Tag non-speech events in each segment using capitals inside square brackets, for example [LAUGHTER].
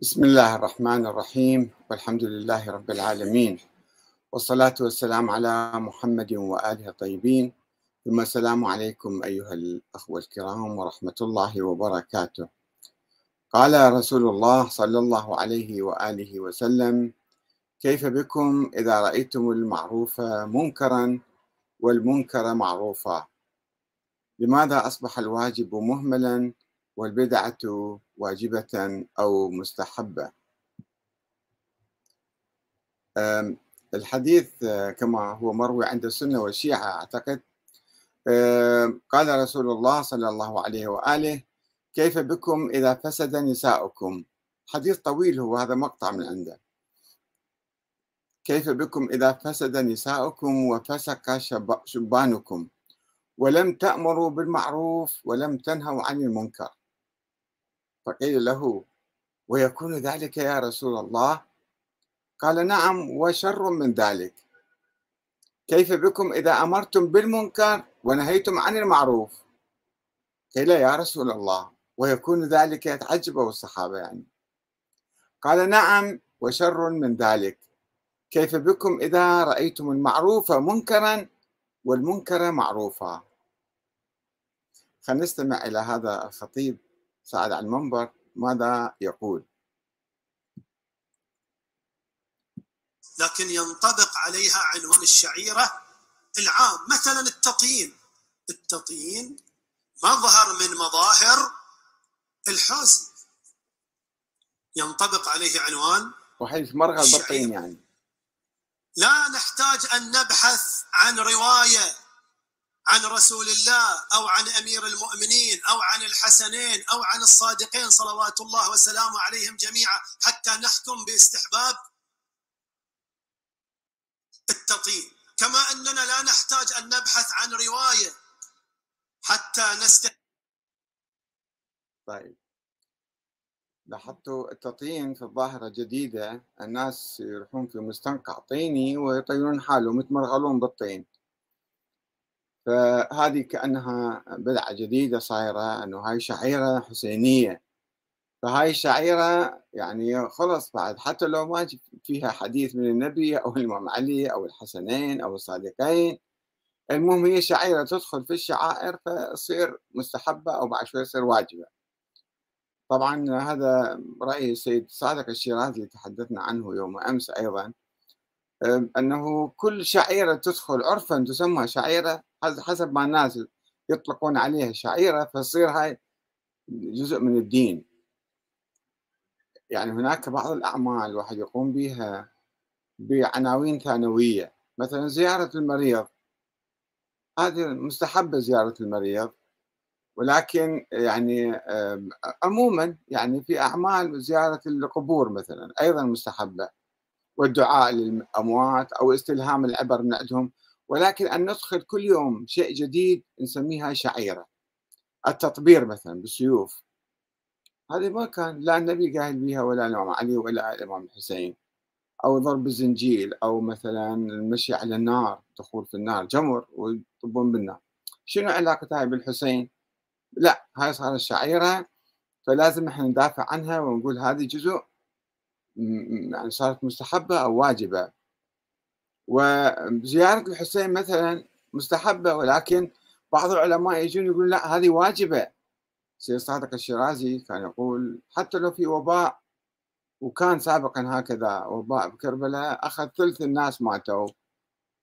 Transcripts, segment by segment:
بسم الله الرحمن الرحيم. والحمد لله رب العالمين. والصلاة والسلام على محمد وآله الطيبين. ثم السلام عليكم أيها الأخوة الكرام ورحمة الله وبركاته. قال رسول الله صلى الله عليه وآله وسلم كيف بكم إذا رأيتم المعروف منكرا والمنكر معروفا؟ لماذا أصبح الواجب مهملا والبدعة واجبة أو مستحبة. الحديث كما هو مروي عند السنة والشيعة أعتقد قال رسول الله صلى الله عليه وآله كيف بكم إذا فسد نساؤكم؟ حديث طويل هو هذا مقطع من عنده. كيف بكم إذا فسد نساؤكم وفسق شبانكم؟ ولم تأمروا بالمعروف ولم تنهوا عن المنكر. فقيل له ويكون ذلك يا رسول الله؟ قال نعم وشر من ذلك. كيف بكم إذا أمرتم بالمنكر ونهيتم عن المعروف؟ قيل يا رسول الله ويكون ذلك يتعجبه الصحابة يعني. قال نعم وشر من ذلك. كيف بكم إذا رأيتم المعروف منكرا والمنكر معروفا? خلينا نستمع إلى هذا الخطيب. صعد على المنبر ماذا يقول؟ لكن ينطبق عليها عنوان الشعيرة العام مثلا التطيين التطيين مظهر من مظاهر الحزن ينطبق عليه عنوان وحيث مرغى البطين يعني. لا نحتاج أن نبحث عن رواية. عن رسول الله أو عن أمير المؤمنين أو عن الحسنين أو عن الصادقين صلوات الله وسلامه عليهم جميعا حتى نحكم باستحباب التطيب. كما أننا لا نحتاج أن نبحث عن رواية حتى نست طيب. لاحظتوا التطين في الظاهرة جديدة. الناس يروحون في مستنقع طيني ويطيرون حالهم يتمرغلون بالطين. فهذه كأنها بدعة جديدة صايرة أنه هاي شعيرة حسينية. فهاي الشعيرة يعني خلص بعد حتى لو ما فيها حديث من النبي أو الإمام علي أو الحسنين أو الصادقين المهم هي شعيرة تدخل في الشعائر فتصير مستحبة أو بعد شوي تصير واجبة. طبعا هذا رأي السيد صادق الشيرازي تحدثنا عنه يوم أمس أيضا أنه كل شعيرة تدخل عرفا تسمى شعيرة حسب ما الناس يطلقون عليها شعيرة فتصير هاي جزء من الدين. يعني هناك بعض الأعمال الواحد يقوم بها بعناوين ثانوية. مثلا زيارة المريض. هذه مستحبة زيارة المريض ولكن يعني عموما يعني في أعمال زيارة القبور مثلا أيضا مستحبة. والدعاء للأموات أو استلهام العبر من عندهم. ولكن أن ندخل كل يوم شيء جديد نسميها شعيرة. التطبير مثلا بالسيوف. هذه ما كان لا النبي قايل بها ولا الإمام علي ولا الإمام الحسين. أو ضرب الزنجيل أو مثلا المشي على النار دخول في النار جمر ويطبون بالنار. شنو علاقة هاي بالحسين؟ لا هاي صارت شعيرة فلازم إحنا ندافع عنها ونقول هذه جزء يعني صارت مستحبة أو واجبة. وزيارة الحسين مثلا مستحبة ولكن بعض العلماء يجون يقول لا هذه واجبة. سيد صادق الشيرازي كان يقول حتى لو في وباء وكان سابقا هكذا وباء بكربلاء أخذ ثلث الناس ماتوا.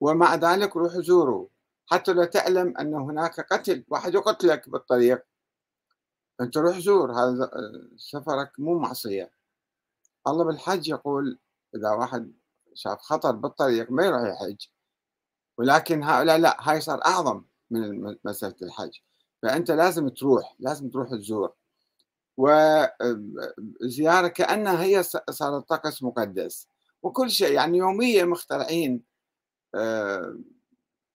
ومع ذلك روح زوروا. حتى لو تعلم أن هناك قتل واحد يقتلك بالطريق أنت روح زور. هذا سفرك مو معصية. الله بالحج يقول إذا واحد شاف خطر بالطريق ما يروح يحج. ولكن هؤلاء لا هاي صار أعظم من مسألة الحج. فأنت لازم تروح لازم تروح تزور. وزيارة كأنها هي صارت طقس مقدس. وكل شيء يعني يوميا مخترعين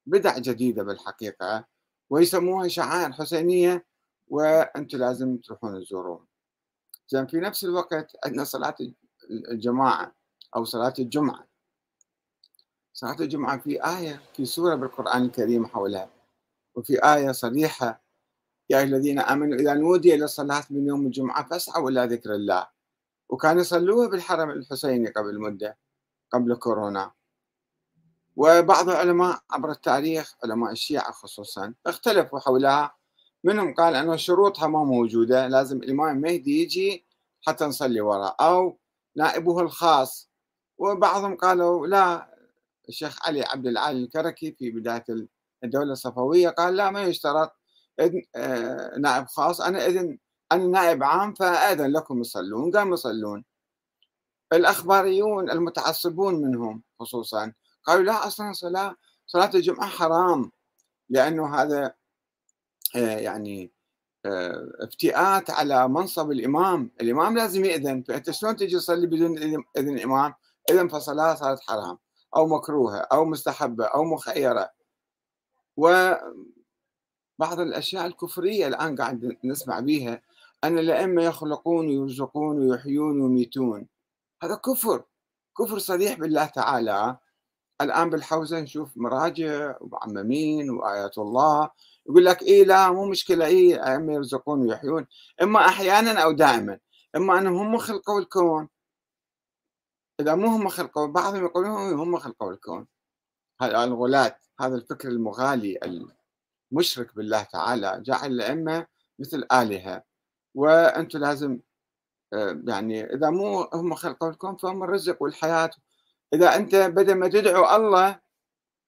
بدع جديدة بالحقيقة. ويسموها شعائر حسينية وأنتم لازم تروحون تزورون. زين في نفس الوقت عندنا صلاة الجماعة. أو صلاة الجمعة. صلاة الجمعة في آية في سورة بالقرآن الكريم حولها وفي آية صريحة يا أيها الذين آمنوا إذا نودي إلى الصلاة من يوم الجمعة فاسعوا إلى ذكر الله. وكانوا يصلوها بالحرم الحسيني قبل مدة قبل كورونا. وبعض العلماء عبر التاريخ علماء الشيعة خصوصا اختلفوا حولها. منهم قال أنه شروطها ما موجودة لازم الإمام المهدي يجي حتى نصلي وراء أو نائبه الخاص وبعضهم قالوا لا الشيخ علي عبد العالي الكركي في بداية الدولة الصفوية قال لا ما يشترط. إذن آه، نائب خاص. أنا إذن أنا نائب عام فأذن لكم يصلون. قاموا يصلون. الأخباريون المتعصبون منهم خصوصا قالوا لا أصلا صلاة صلاة الجمعة حرام لأنه هذا آه، يعني آه، افتئات على منصب الإمام. الإمام لازم يأذن. فأنت شلون تجي تصلي بدون إذن الإمام إذن فصلاة صارت حرام أو مكروهة أو مستحبة أو مخيرة. وبعض الأشياء الكفرية الآن قاعد نسمع بها أن الأئمة يخلقون ويرزقون ويحيون ويميتون. هذا كفر كفر صريح بالله تعالى. الآن بالحوزة نشوف مراجع ومعممين وآيات الله يقول لك إيه لا مو مشكلة إيه أئمة يرزقون ويحيون. إما أحيانا أو دائما. إما أنهم هم خلقوا الكون. إذا مو هم خلقوا بعضهم يقولون هم خلقوا الكون. الغلاة هذا الفكر المغالي المشرك بالله تعالى جعل الأئمة مثل آلهة. وأنتم لازم آه، يعني إذا مو هم خلقوا الكون فهم الرزق والحياة. إذا أنت بدل ما تدعو الله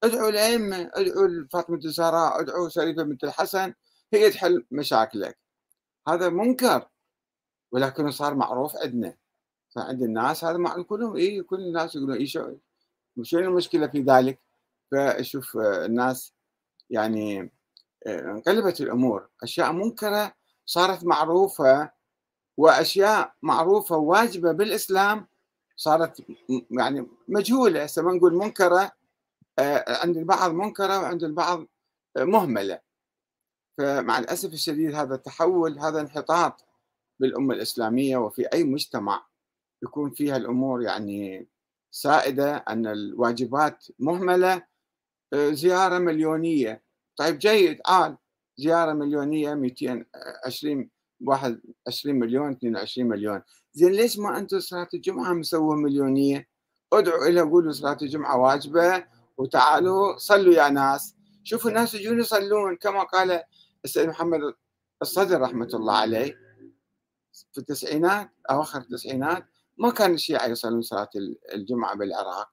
ادعو الأئمة ادعو فاطمة الزهراء ادعو شريفة بنت الحسن هي تحل مشاكلك. هذا منكر ولكنه صار معروف عندنا. فعند الناس هذا مع كلهم اي كل الناس يقولون اي شو شنو المشكلة في ذلك؟ فشوف الناس يعني آه، انقلبت الأمور. أشياء منكرة صارت معروفة وأشياء معروفة واجبة بالإسلام صارت يعني مجهولة. هسه ما نقول منكرة آه، عند البعض منكرة وعند البعض مهملة. فمع الأسف الشديد هذا التحول هذا انحطاط بالأمة الإسلامية وفي أي مجتمع يكون فيها الأمور يعني سائدة أن الواجبات مهملة آه، زيارة مليونية. طيب جيد. عال زيارة مليونية 220 21 مليون 22 مليون. زين ليش ما أنتم صلاة الجمعة مسووا مليونية؟ ادعوا إلى قولوا صلاة الجمعة واجبة وتعالوا صلوا يا ناس. شوفوا الناس يجون يصلون كما قال السيد محمد الصدر رحمة الله عليه في التسعينات أواخر التسعينات. ما كان الشيعة يصلون صلاة الجمعة بالعراق.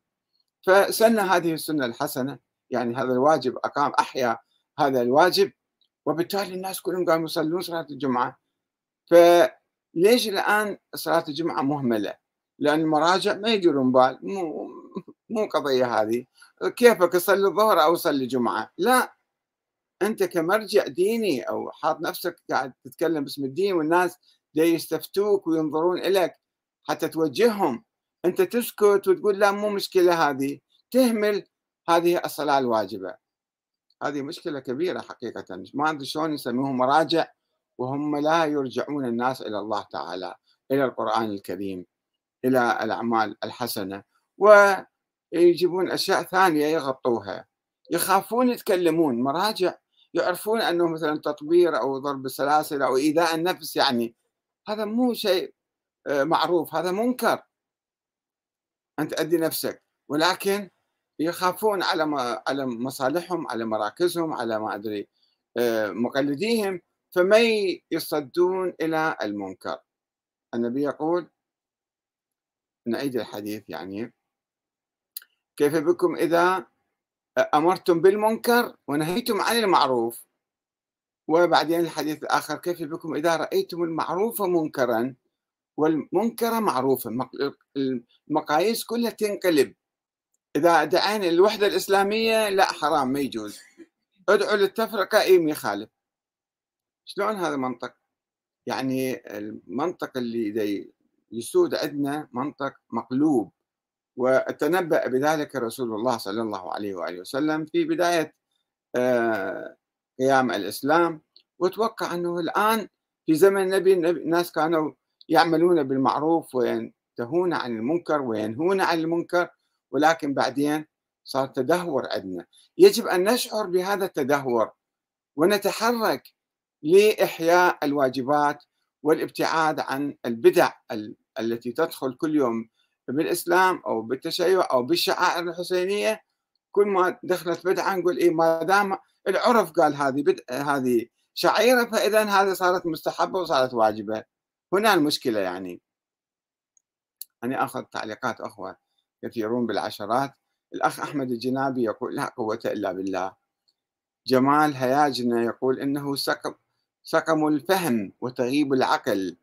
فسن هذه السنة الحسنة يعني هذا الواجب أقام أحيا هذا الواجب وبالتالي الناس كلهم قاموا يصلون صلاة الجمعة. فليش الآن صلاة الجمعة مهملة؟ لأن المراجع ما يديرون بال مو مو قضية هذه. كيفك أصلي الظهر أو أصلي جمعة؟ لا. أنت كمرجع ديني أو حاط نفسك قاعد تتكلم باسم الدين والناس يستفتوك وينظرون إليك حتى توجههم. أنت تسكت وتقول لا مو مشكلة هذه. تهمل هذه الصلاة الواجبة. هذه مشكلة كبيرة حقيقة. ما أدري شلون يسموهم مراجع وهم لا يرجعون الناس إلى الله تعالى إلى القرآن الكريم إلى الأعمال الحسنة. ويجيبون أشياء ثانية يغطوها. يخافون يتكلمون. مراجع يعرفون أنه مثلا تطبير أو ضرب السلاسل أو إيذاء النفس يعني. هذا مو شيء معروف. هذا منكر. أن تأدي نفسك. ولكن يخافون على على مصالحهم على مراكزهم على ما أدري آه، مقلديهم فما يصدون إلى المنكر؟ النبي يقول نعيد الحديث يعني كيف بكم إذا أمرتم بالمنكر ونهيتم عن المعروف؟ وبعدين الحديث الآخر كيف بكم إذا رأيتم المعروف منكرا؟ والمنكرة معروفة. المقاييس كلها تنقلب. إذا دعينا الوحدة الإسلامية لا حرام ما يجوز. ادعوا للتفرقة إيه يخالف. شلون هذا منطق؟ يعني المنطق اللي يسود عندنا منطق مقلوب. وتنبأ بذلك رسول الله صلى الله عليه وآله وسلم في بداية آه، قيام الإسلام. وتوقع أنه الآن في زمن النبي الناس كانوا يعملون بالمعروف وينتهون عن المنكر وينهون عن المنكر ولكن بعدين صار تدهور عندنا. يجب أن نشعر بهذا التدهور ونتحرك لإحياء الواجبات والابتعاد عن البدع التي تدخل كل يوم بالإسلام أو بالتشيع أو بالشعائر الحسينية. كل ما دخلت بدعة نقول إيه ما دام العرف قال هذه بدء هذه شعيرة فإذا هذه صارت مستحبة وصارت واجبة. هنا المشكلة يعني أنا أخذ تعليقات أخوة كثيرون بالعشرات الأخ أحمد الجنابي يقول لا قوة إلا بالله. جمال هياجنا يقول إنه سقم سقم الفهم وتغيب العقل.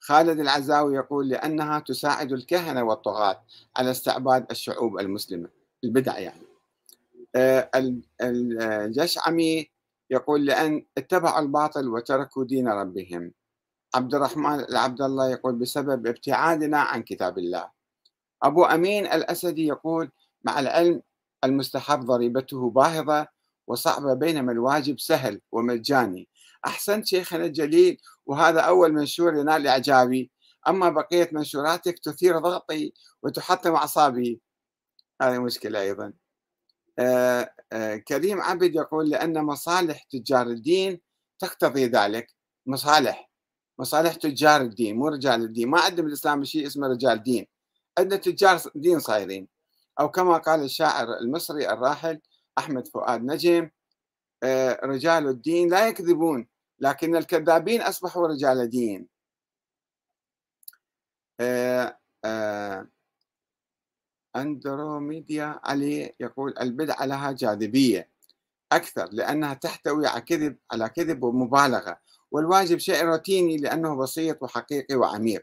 خالد العزاوي يقول لأنها تساعد الكهنة والطغاة على استعباد الشعوب المسلمة البدع يعني. آه، الجشعمي يقول لأن اتبعوا الباطل وتركوا دين ربهم. عبد الرحمن العبد الله يقول بسبب ابتعادنا عن كتاب الله. أبو أمين الأسدي يقول مع العلم المستحب ضريبته باهظة وصعبة بينما الواجب سهل ومجاني. أحسنت شيخنا الجليل وهذا أول منشور ينال إعجابي أما بقية منشوراتك تثير ضغطي وتحطم أعصابي. هذه مشكلة أيضا. آه آه كريم عبد يقول لأن مصالح تجار الدين تقتضي ذلك. مصالح. مصالح تجار الدين مو رجال الدين. ما عندنا بالإسلام شيء اسمه رجال دين. عندنا تجار دين صايرين. أو كما قال الشاعر المصري الراحل أحمد فؤاد نجم آه رجال الدين لا يكذبون لكن الكذابين أصبحوا رجال دين. آه آه أندروميديا علي يقول البدعة لها جاذبية أكثر لأنها تحتوي على كذب على كذب ومبالغة. والواجب شيء روتيني لأنه بسيط وحقيقي وعميق.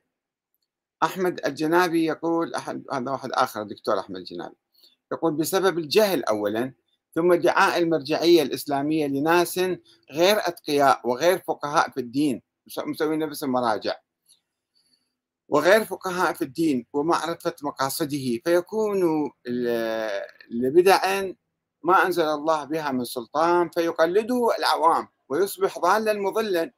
أحمد الجنابي يقول أحد هذا واحد آخر الدكتور أحمد الجنابي يقول بسبب الجهل أولا ثم ادعاء المرجعية الإسلامية لناس غير أتقياء وغير فقهاء في الدين مسوين نفس المراجع وغير فقهاء في الدين ومعرفة مقاصده فيكون لبدع ما أنزل الله بها من سلطان فيقلده العوام. ويصبح ضالا مضلا.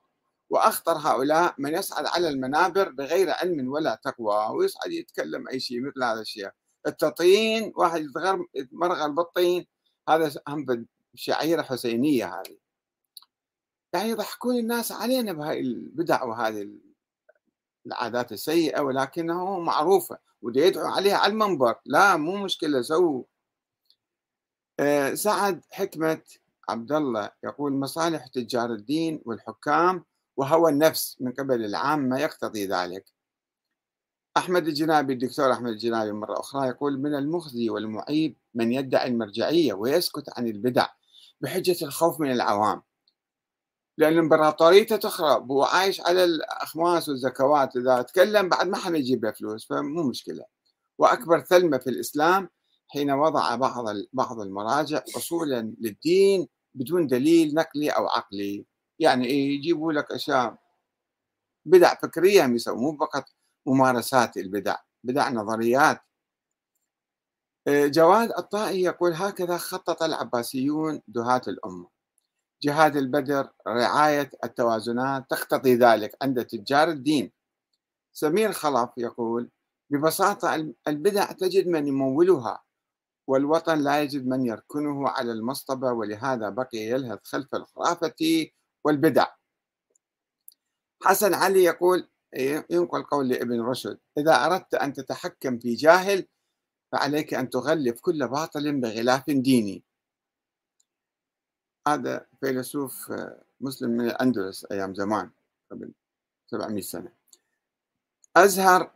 وأخطر هؤلاء من يصعد على المنابر بغير علم ولا تقوى ويصعد يتكلم أي شيء مثل هذا الشيء. التطين واحد يتمرغل بالطين هذا هم شعيرة حسينية هذه. يعني يضحكون الناس علينا بهاي البدع وهذه العادات السيئة ولكنه معروفة وده يدعو عليها على المنبر. لا مو مشكلة سووا. آه، سعد حكمة عبد الله يقول مصالح تجار الدين والحكام وهوى النفس من قبل العامة يقتضي ذلك. أحمد الجنابي الدكتور أحمد الجنابي مرة أخرى يقول من المخزي والمعيب من يدعي المرجعية ويسكت عن البدع بحجة الخوف من العوام. لأن إمبراطوريته تخرب هو عايش على الأخماس والزكوات إذا تكلم بعد ما حد يجيب له فلوس فمو مشكلة. وأكبر ثلمة في الإسلام حين وضع بعض بعض المراجع أصولا للدين بدون دليل نقلي أو عقلي. يعني إيه يجيبوا لك أشياء بدع فكرية هم يسوون مو فقط ممارسات البدع بدع نظريات. آه، جواد الطائي يقول هكذا خطط العباسيون دهاة الأمة. جهاد البدر رعاية التوازنات تقتضي ذلك عند تجار الدين. سمير خلف يقول ببساطة البدع تجد من يمولها. والوطن لا يجد من يركنه على المصطبة ولهذا بقي يلهث خلف الخرافة والبدع. حسن علي يقول ينقل قول لابن رشد إذا أردت أن تتحكم في جاهل فعليك أن تغلف كل باطل بغلاف ديني. هذا فيلسوف مسلم من الأندلس أيام زمان قبل 700 سنة. أزهر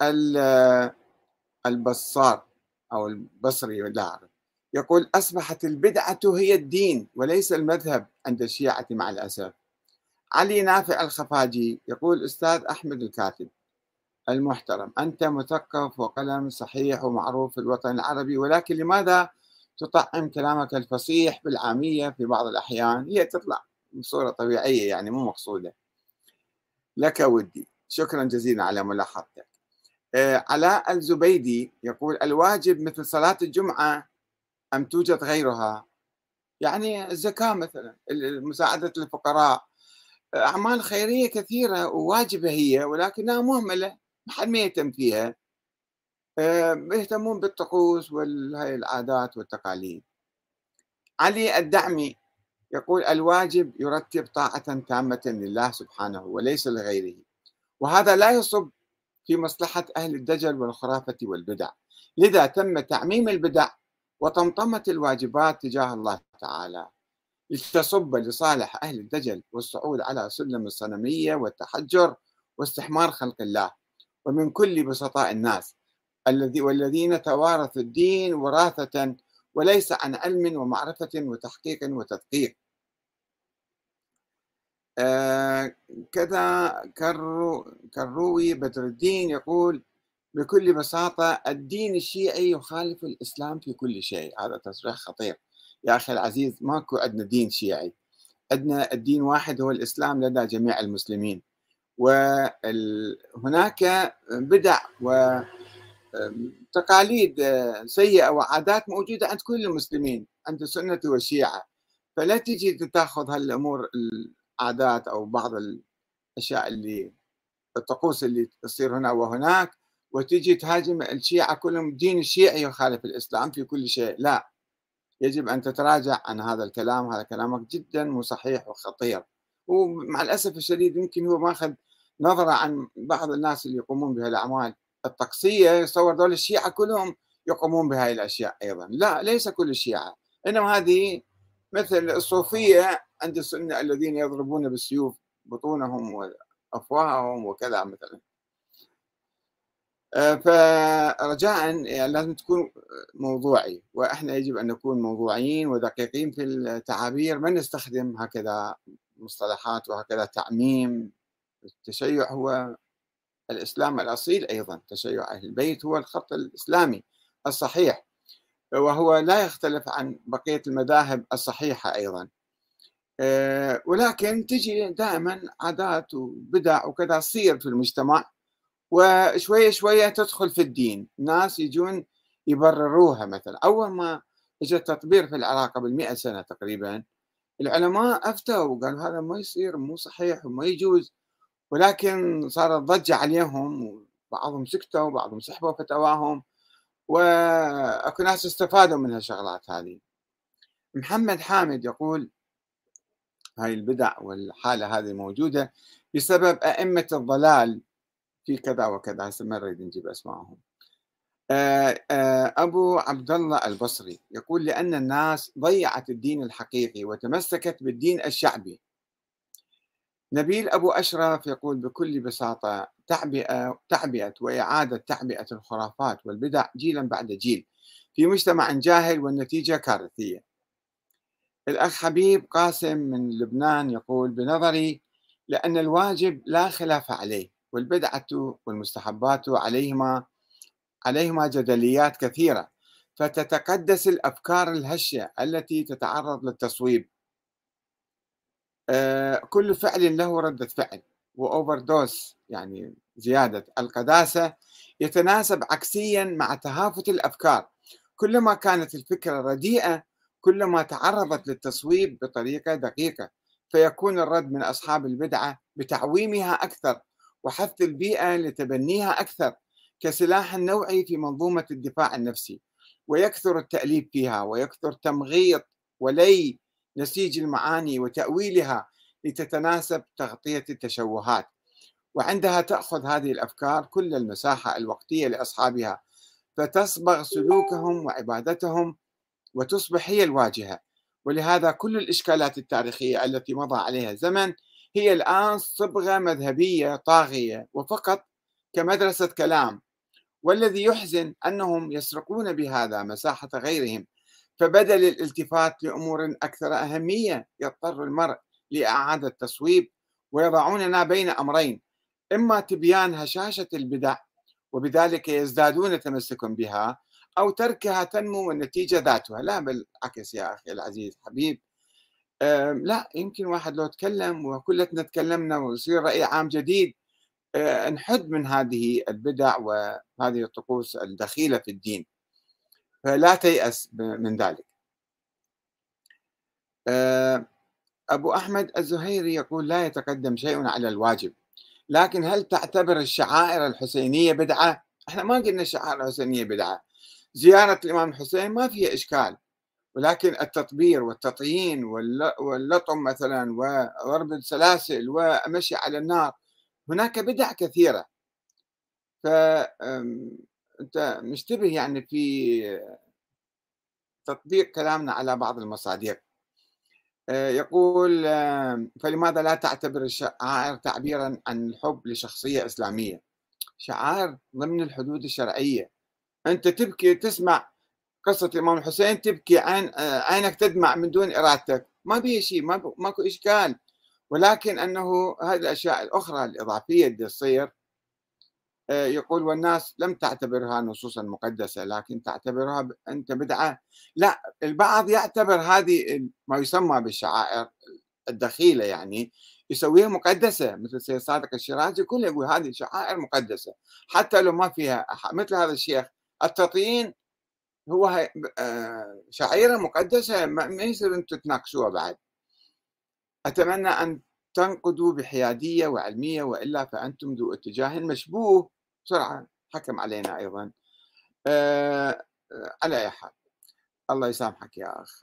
البصار. أو البصري لا أعرف يقول أصبحت البدعة هي الدين وليس المذهب عند الشيعة مع الأسف. علي نافع الخفاجي يقول أستاذ أحمد الكاتب المحترم أنت مثقف وقلم صحيح ومعروف في الوطن العربي ولكن لماذا تطعم كلامك الفصيح بالعامية في بعض الأحيان؟ هي تطلع بصورة طبيعية يعني مو مقصودة. لك ودي. شكرا جزيلا على ملاحظتك. علاء الزبيدي يقول الواجب مثل صلاة الجمعة أم توجد غيرها. يعني الزكاة مثلا مساعدة الفقراء. أعمال خيرية كثيرة وواجبة هي ولكنها مهملة ما حد ما يهتم فيها. آه، يهتمون بالطقوس وهي العادات والتقاليد. علي الدعمي يقول الواجب يرتب طاعة تامة لله سبحانه وليس لغيره وهذا لا يصب في مصلحة أهل الدجل والخرافة والبدع. لذا تم تعميم البدع وطمطمة الواجبات تجاه الله تعالى. لتصب لصالح أهل الدجل والصعود على سلم الصنمية والتحجر واستحمار خلق الله. ومن كل بسطاء الناس الذي والذين توارثوا الدين وراثة وليس عن علم ومعرفة وتحقيق وتدقيق. آه كذا كرو كروي بدر الدين يقول بكل بساطة الدين الشيعي يخالف الإسلام في كل شيء. هذا تصريح خطير. يا أخي العزيز ماكو عندنا دين شيعي. عندنا الدين واحد هو الإسلام لدى جميع المسلمين. وهناك بدع وتقاليد سيئة وعادات موجودة عند كل المسلمين عند السنة والشيعة. فلا تجي تاخذ هالأمور العادات أو بعض الأشياء اللي الطقوس اللي تصير هنا وهناك وتجي تهاجم الشيعة كلهم الدين الشيعي يخالف الإسلام في كل شيء. لا يجب أن تتراجع عن هذا الكلام هذا كلامك جدا مو صحيح وخطير. ومع الأسف الشديد يمكن هو ماخذ نظرة عن بعض الناس اللي يقومون بهذه الأعمال الطقسية يصور دول الشيعة كلهم يقومون بهذه الأشياء أيضا. لا ليس كل الشيعة إنما هذه مثل الصوفية عند السنة الذين يضربون بالسيوف بطونهم وأفواههم وكذا مثلا. آه، فرجاء يعني لازم تكون موضوعي وإحنا يجب أن نكون موضوعيين ودقيقين في التعابير. ما نستخدم هكذا مصطلحات وهكذا تعميم؟ التشيع هو الإسلام الأصيل أيضا. تشيع أهل البيت هو الخط الإسلامي الصحيح وهو لا يختلف عن بقية المذاهب الصحيحة أيضا. ولكن تجي دائما عادات وبدع وكذا تصير في المجتمع وشوية شوية تدخل في الدين. ناس يجون يبرروها مثلا. أول ما اجى التطبير في العراق قبل 100 سنة تقريبا العلماء أفتوا وقالوا هذا ما يصير مو صحيح وما يجوز. ولكن صارت ضجه عليهم وبعضهم سكتوا وبعضهم سحبوا فتواهم وأكو ناس استفادوا من هالشغلات هذه. محمد حامد يقول هاي البدع والحالة هذه موجودة بسبب أئمة الضلال في كذا وكذا. هسه ما نريد نجيب اسمائهم أبو عبد الله البصري يقول لأن الناس ضيعت الدين الحقيقي وتمسكت بالدين الشعبي. نبيل أبو أشرف يقول بكل بساطة تعبئة تعبئة وإعادة تعبئة الخرافات والبدع جيلا بعد جيل في مجتمع جاهل والنتيجة كارثية. الأخ حبيب قاسم من لبنان يقول بنظري لأن الواجب لا خلاف عليه والبدعة والمستحبات عليهما عليهما جدليات كثيرة فتتقدس الأفكار الهشة التي تتعرض للتصويب. آه، كل فعل له ردة فعل وأوفر دوس يعني زيادة القداسة يتناسب عكسيا مع تهافت الأفكار. كلما كانت الفكرة رديئة كلما تعرضت للتصويب بطريقة دقيقة فيكون الرد من أصحاب البدعة بتعويمها أكثر وحث البيئة لتبنيها أكثر كسلاح نوعي في منظومة الدفاع النفسي. ويكثر التأليف فيها ويكثر تمغيط ولي نسيج المعاني وتأويلها لتتناسب تغطية التشوهات. وعندها تأخذ هذه الأفكار كل المساحة الوقتية لأصحابها فتصبغ سلوكهم وعبادتهم وتصبح هي الواجهة. ولهذا كل الإشكالات التاريخية التي مضى عليها زمن هي الآن صبغة مذهبية طاغية وفقط كمدرسة كلام. والذي يحزن أنهم يسرقون بهذا مساحة غيرهم فبدل الالتفات لأمور أكثر أهمية يضطر المرء لإعادة تصويب ويضعوننا بين أمرين إما تبيان هشاشة البدع وبذلك يزدادون تمسكا بها أو تركها تنمو والنتيجة ذاتها. لا بالعكس يا أخي العزيز حبيب. لا يمكن واحد لو تكلم وكلتنا تكلمنا ويصير رأي عام جديد آه، نحد من هذه البدع وهذه الطقوس الدخيلة في الدين. فلا تيأس من ذلك. أبو أحمد الزهيري يقول لا يتقدم شيء على الواجب لكن هل تعتبر الشعائر الحسينية بدعة؟ إحنا ما قلنا الشعائر الحسينية بدعة. زيارة الإمام الحسين ما فيها إشكال ولكن التطبير والتطيين واللطم مثلا وضرب السلاسل ومشي على النار هناك بدع كثيرة. فأنت مشتبه يعني في تطبيق كلامنا على بعض المصادر. يقول فلماذا لا تعتبر الشعائر تعبيرا عن الحب لشخصية إسلامية؟ شعائر ضمن الحدود الشرعية. أنت تبكي تسمع قصة الإمام الحسين تبكي عين عينك تدمع من دون إرادتك. ما بيه شيء ما ماكو إشكال. ولكن أنه هذه الأشياء الأخرى الإضافية اللي تصير آه، يقول والناس لم تعتبرها نصوصا مقدسة لكن تعتبرها أنت بدعة. لا البعض يعتبر هذه ما يسمى بالشعائر الدخيلة يعني يسويها مقدسة مثل سيد صادق الشيرازي كله يقول هذه شعائر مقدسة. حتى لو ما فيها مثل هذا الشيخ التطيين هو آه، شعيرة مقدسة ما يصير أنتم تناقشوها بعد. أتمنى أن تنقدوا بحيادية وعلمية وإلا فأنتم ذو اتجاه مشبوه. بسرعة حكم علينا أيضا. أه على أي حال. الله يسامحك يا أخ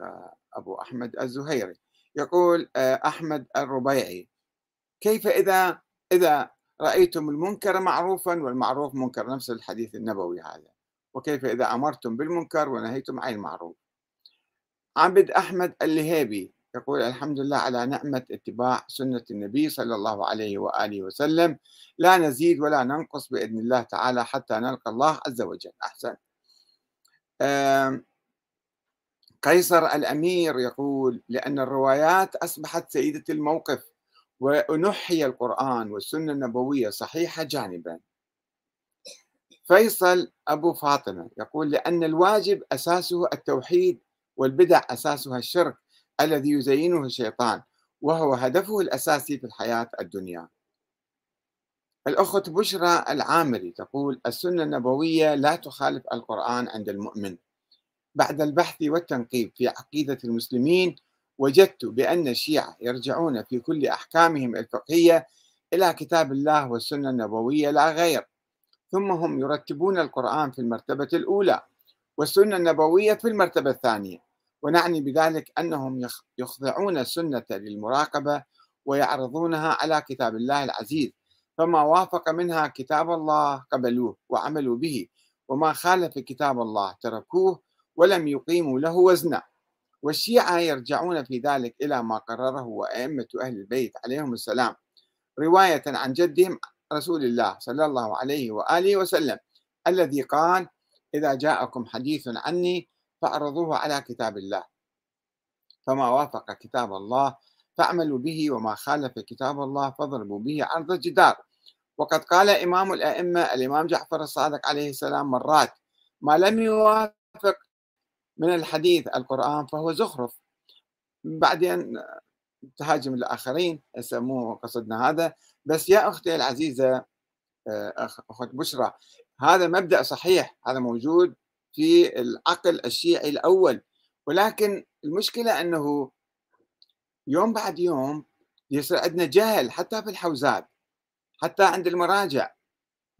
أبو أحمد الزهيري. يقول أحمد الربيعي كيف إذا إذا رأيتم المنكر معروفا والمعروف منكر نفس الحديث النبوي هذا. وكيف إذا أمرتم بالمنكر ونهيتم عن المعروف. عبد أحمد اللهيبي يقول الحمد لله على نعمة اتباع سنة النبي صلى الله عليه وآله وسلم. لا نزيد ولا ننقص بإذن الله تعالى حتى نلقى الله عز وجل. أحسن. قيصر الأمير يقول لأن الروايات أصبحت سيدة الموقف ونحي القرآن والسنة النبوية صحيحة جانبا. فيصل أبو فاطمة يقول لأن الواجب أساسه التوحيد والبدع أساسها الشرك الذي يزينه الشيطان وهو هدفه الأساسي في الحياة الدنيا. الأخت بشرى العامري تقول السنة النبوية لا تخالف القرآن عند المؤمن. بعد البحث والتنقيب في عقيدة المسلمين وجدت بأن الشيعة يرجعون في كل أحكامهم الفقهية إلى كتاب الله والسنة النبوية لا غير. ثم هم يرتبون القرآن في المرتبة الأولى والسنة النبوية في المرتبة الثانية. ونعني بذلك أنهم يخضعون السنة للمراقبة ويعرضونها على كتاب الله العزيز. فما وافق منها كتاب الله قبلوه وعملوا به وما خالف كتاب الله تركوه ولم يقيموا له وزنا. والشيعة يرجعون في ذلك إلى ما قرره أئمة أهل البيت عليهم السلام. رواية عن جدهم رسول الله صلى الله عليه وآله وسلم الذي قال إذا جاءكم حديث عني فأعرضوه على كتاب الله. فما وافق كتاب الله فاعملوا به وما خالف كتاب الله فاضربوا به عرض الجدار. وقد قال إمام الأئمة الإمام جعفر الصادق عليه السلام مرات ما لم يوافق من الحديث القرآن فهو زخرف. بعدين تهاجم الآخرين يسموه قصدنا هذا بس يا أختي العزيزة أخت بشرى هذا مبدأ صحيح هذا موجود في العقل الشيعي الأول. ولكن المشكلة أنه يوم بعد يوم يصير عندنا جهل حتى في الحوزات حتى عند المراجع.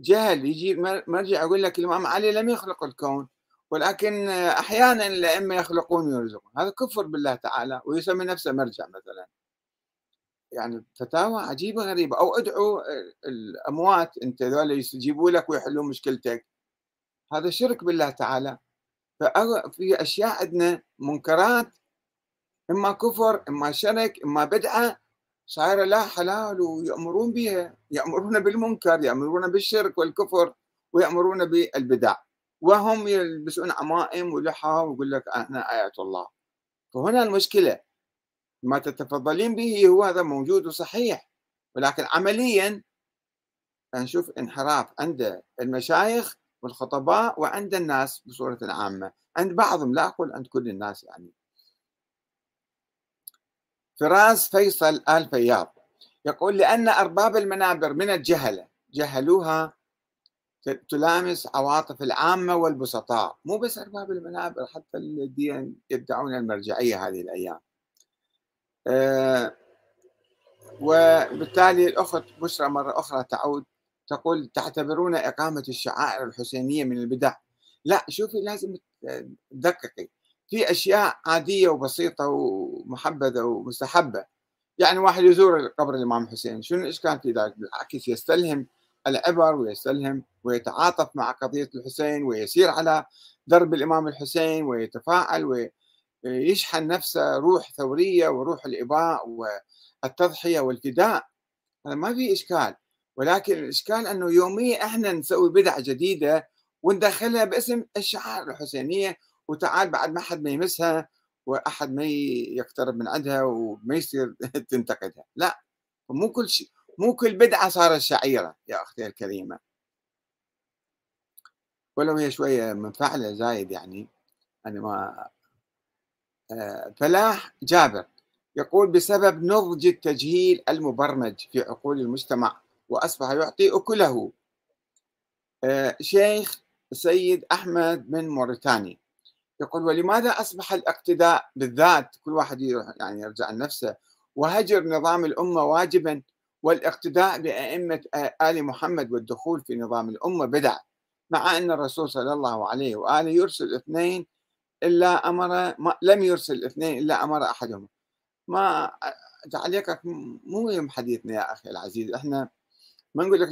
جهل يجي مرجع يقول لك الإمام علي لم يخلق الكون ولكن أحيانا الأئمة يخلقون ويرزقون. هذا كفر بالله تعالى ويسمي نفسه مرجع مثلا. يعني فتاوى عجيبة غريبة. أو ادعوا الأموات أنت ذولا يستجيبوا لك ويحلون مشكلتك. هذا شرك بالله تعالى. ففي أشياء عندنا منكرات إما كفر إما شرك إما بدعة صايرة لا حلال ويأمرون بها يأمرون بالمنكر يأمرون بالشرك والكفر ويأمرون بالبدع. وهم يلبسون عمائم ولحى ويقول لك أنا آيات الله. فهنا المشكلة. ما تتفضلين به هو هذا موجود وصحيح. ولكن عمليا نشوف انحراف عند المشايخ والخطباء وعند الناس بصورة عامة. عند بعضهم لا أقول عند كل الناس يعني. فراس فيصل آل فياض يقول لأن أرباب المنابر من الجهلة جهلوها تلامس عواطف العامة والبسطاء. مو بس أرباب المنابر حتى الذين يدعون المرجعية هذه الأيام. وبالتالي الأخت بشرى مرة أخرى تعود تقول تعتبرون إقامة الشعائر الحسينية من البدع. لا شوفي لازم تدققي في أشياء عادية وبسيطة ومحبذة ومستحبة. يعني واحد يزور قبر الإمام الحسين شنو الإشكال في ذلك بالعكس يستلهم العبر ويستلهم ويتعاطف مع قضية الحسين ويسير على درب الإمام الحسين ويتفاعل ويشحن نفسه روح ثورية وروح الإباء والتضحية والفداء. هذا ما في إشكال. ولكن الإشكال أنه يوميا إحنا نسوي بدعة جديدة وندخلها باسم الشعائر الحسينية وتعال بعد ما حد ما يمسها وأحد ما يقترب من عندها وما يصير [LAUGHS] تنتقدها. لا مو كل شيء مو كل بدعة صارت شعيرة يا أختي الكريمة. ولو هي شوية منفعلة زايد يعني أنا ما فلاح جابر يقول بسبب نضج التجهيل المبرمج في عقول المجتمع وأصبح يعطي أكله. آه، شيخ سيد أحمد من موريتانيا يقول ولماذا أصبح الاقتداء بالذات كل واحد يعني يرجع لنفسه وهجر نظام الأمة واجبا والاقتداء بأئمة آل محمد والدخول في نظام الأمة بدع مع أن الرسول صلى الله عليه وآله يرسل اثنين إلا أمر لم يرسل اثنين إلا أمر أحدهم ما تعليقك مو مهم حديثنا يا أخي العزيز. إحنا ما نقول لك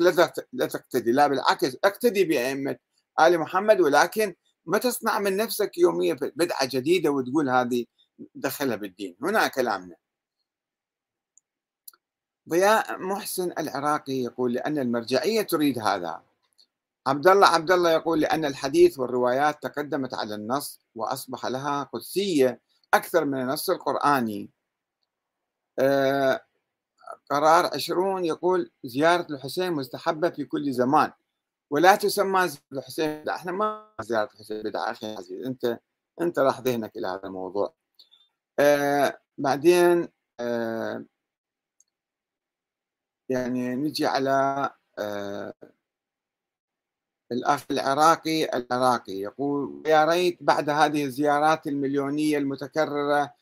لا تقتدي لا بالعكس اقتدي بأئمة آل محمد ولكن ما تصنع من نفسك يوميا بدعة جديدة وتقول هذه دخلها بالدين. هنا كلامنا. ضياء محسن العراقي يقول لأن المرجعية تريد هذا. عبد الله عبد الله يقول لأن الحديث والروايات تقدمت على النص وأصبح لها قدسية أكثر من النص القرآني. آه قرار عشرون يقول زيارة الحسين مستحبة في كل زمان ولا تسمى زيارة الحسين بدعة. إحنا ما زيارة الحسين بدعة أخي عزيز أنت أنت راح ذهنك إلى هذا الموضوع. آه بعدين آه يعني نجي على آه الأخ العراقي العراقي يقول يا ريت بعد هذه الزيارات المليونية المتكررة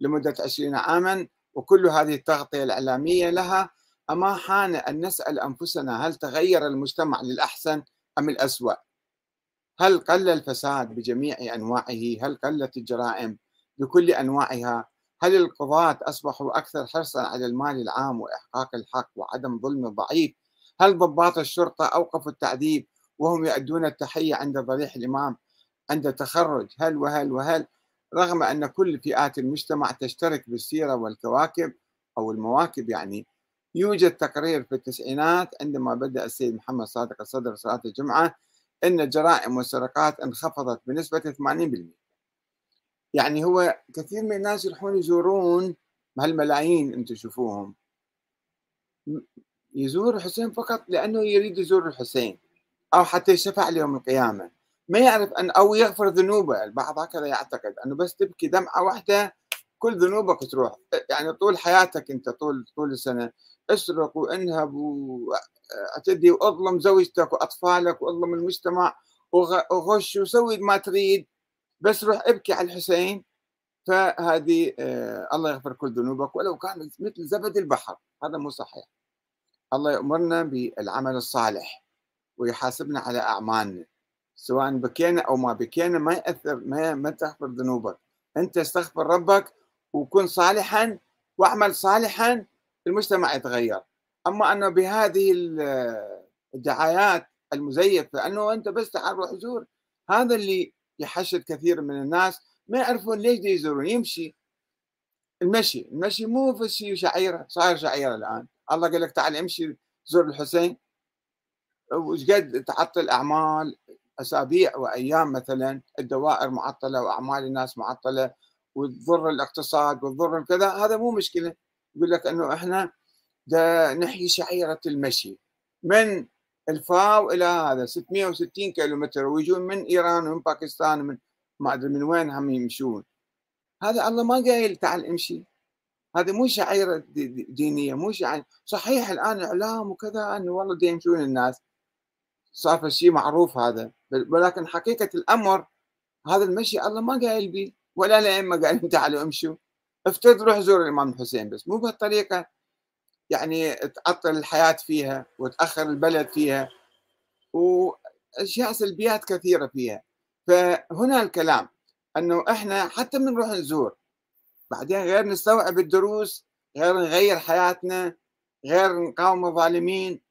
لمدة عشرين عاما وكل هذه التغطية الإعلامية لها أما حان أن نسأل أنفسنا هل تغير المجتمع للأحسن أم الأسوأ؟ هل قل الفساد بجميع أنواعه؟ هل قلت الجرائم بكل أنواعها؟ هل القضاة أصبحوا أكثر حرصا على المال العام وإحقاق الحق وعدم ظلم الضعيف هل ضباط الشرطة أوقفوا التعذيب وهم يؤدون التحية عند ضريح الإمام عند التخرج هل وهل وهل رغم أن كل فئات المجتمع تشترك بالسيرة والكواكب أو المواكب يعني. يوجد تقرير في التسعينات عندما بدأ السيد محمد صادق الصدر صلاة الجمعة أن الجرائم والسرقات انخفضت بنسبة 80% يعني هو كثير من الناس يروحون يزورون هالملايين أنتم تشوفوهم. يزور الحسين فقط لأنه يريد يزور الحسين. أو حتى يشفع ليوم القيامة. ما يعرف ان أو يغفر ذنوبه. البعض هكذا يعتقد أنه بس تبكي دمعة واحدة كل ذنوبك تروح. يعني طول حياتك أنت طول طول السنة اسرق وانهب واعتدي وأظلم زوجتك وأطفالك وأظلم المجتمع وغش وسوي ما تريد. بس روح ابكي على الحسين. فهذه آه الله يغفر كل ذنوبك. ولو كان مثل زبد البحر. هذا مو صحيح. الله يأمرنا بالعمل الصالح. ويحاسبنا على أعمالنا سواء بكينا أو ما بكينا ما يأثر ما, ما تغفر ذنوبك. أنت استغفر ربك وكن صالحا واعمل صالحا المجتمع يتغير. أما أنه بهذه الدعايات المزيفة أنه أنت بس تعال روح زور هذا اللي يحشد كثير من الناس. ما يعرفون ليش يزورون يمشي. المشي المشي مو في شيء شعيرة صاير شعيرة الآن. الله قال لك تعال امشي زور الحسين. وش قد تعطل اعمال أسابيع وأيام مثلا الدوائر معطلة وأعمال الناس معطلة وتضر الاقتصاد وتضر كذا هذا مو مشكلة. يقول لك إنه إحنا نحيي شعيرة المشي من الفاو إلى هذا 660 كيلو متر ويجون من إيران ومن باكستان ومن ما أدري من وين هم يمشون. هذا الله ما قايل تعال امشي. هذه مو شعيرة دينية مو شعيره صحيح الآن إعلام وكذا إنه والله يمشون الناس. صار شيء معروف هذا. ولكن حقيقة الأمر هذا المشي الله ما قايل به ولا الأئمة قايلين [LAUGHS] تعالوا امشوا. افترض روح زور الإمام الحسين بس مو بهالطريقة يعني تعطل الحياة فيها وتأخر البلد فيها وأشياء سلبيات كثيرة فيها. فهنا الكلام أنه إحنا حتى من نروح نزور بعدين غير نستوعب الدروس غير نغير حياتنا غير نقاوم الظالمين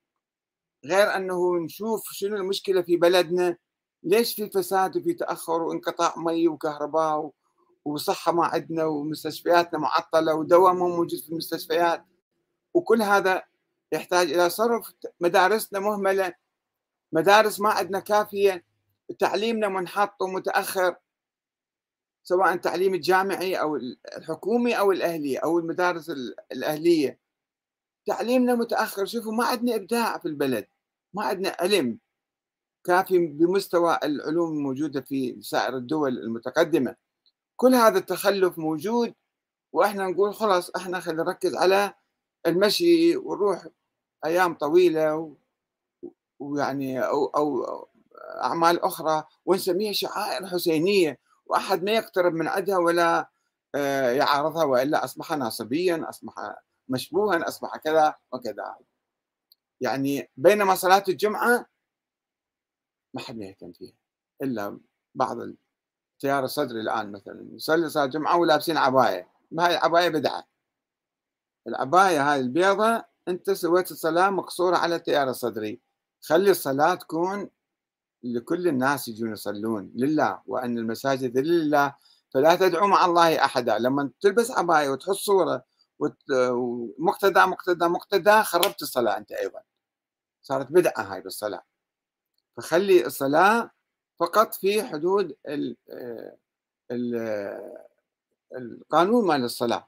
غير أنه نشوف شنو المشكلة في بلدنا ليش في فساد وفي تأخر وانقطاع مي وكهرباء وصحة ما عندنا ومستشفياتنا معطلة ودواء مو موجود في المستشفيات. وكل هذا يحتاج إلى صرف مدارسنا مهملة مدارس ما عندنا كافية تعليمنا منحط ومتأخر سواء التعليم الجامعي أو الحكومي أو الأهلي أو المدارس الأهلية. تعليمنا متأخر شوفوا ما عندنا إبداع في البلد. ما عندنا علم كافي بمستوى العلوم الموجودة في سائر الدول المتقدمة. كل هذا التخلف موجود وإحنا نقول خلاص إحنا خلينا نركز على المشي ونروح أيام طويلة ويعني أو أو أعمال أخرى ونسميها شعائر حسينية. وأحد ما يقترب من عندها ولا آه، يعارضها وإلا أصبح ناصبيا أصبح مشبوها أصبح كذا وكذا. يعني بينما صلاة الجمعة ما حد يهتم فيها إلا بعض التيار الصدري الآن مثلا يصلي صلاة الجمعة ولابسين عباية ما هاي العبايه بدعة. العباية هاي البيضة أنت سويت الصلاة مقصورة على التيار الصدري. خلي الصلاة تكون لكل الناس يجون يصلون لله وأن المساجد لله. فلا تدعو مع الله أحدا. لما تلبس عباية وتحط صورة ومقتدى مقتدى مقتدى خربت الصلاة أنت أيضا. صارت بدعة هاي بالصلاة. فخلي الصلاة فقط في حدود ال ال القانون مال الصلاة.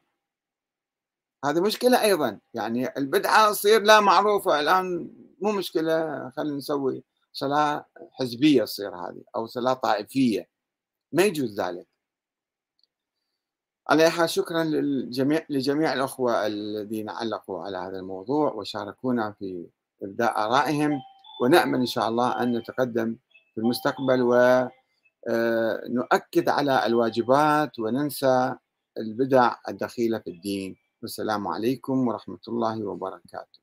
هذه مشكلة أيضا. يعني البدعة تصير لا معروفة الآن مو مشكلة. خلينا نسوي صلاة حزبية تصير هذه أو صلاة طائفية. ما يجوز ذلك. على حال شكرا للجميع لجميع الأخوة الذين علقوا على هذا الموضوع وشاركونا في إبداء آرائهم. ونأمل إن شاء الله أن نتقدم في المستقبل ونؤكد آه، على الواجبات وننسى البدع الدخيلة في الدين. والسلام عليكم ورحمة الله وبركاته.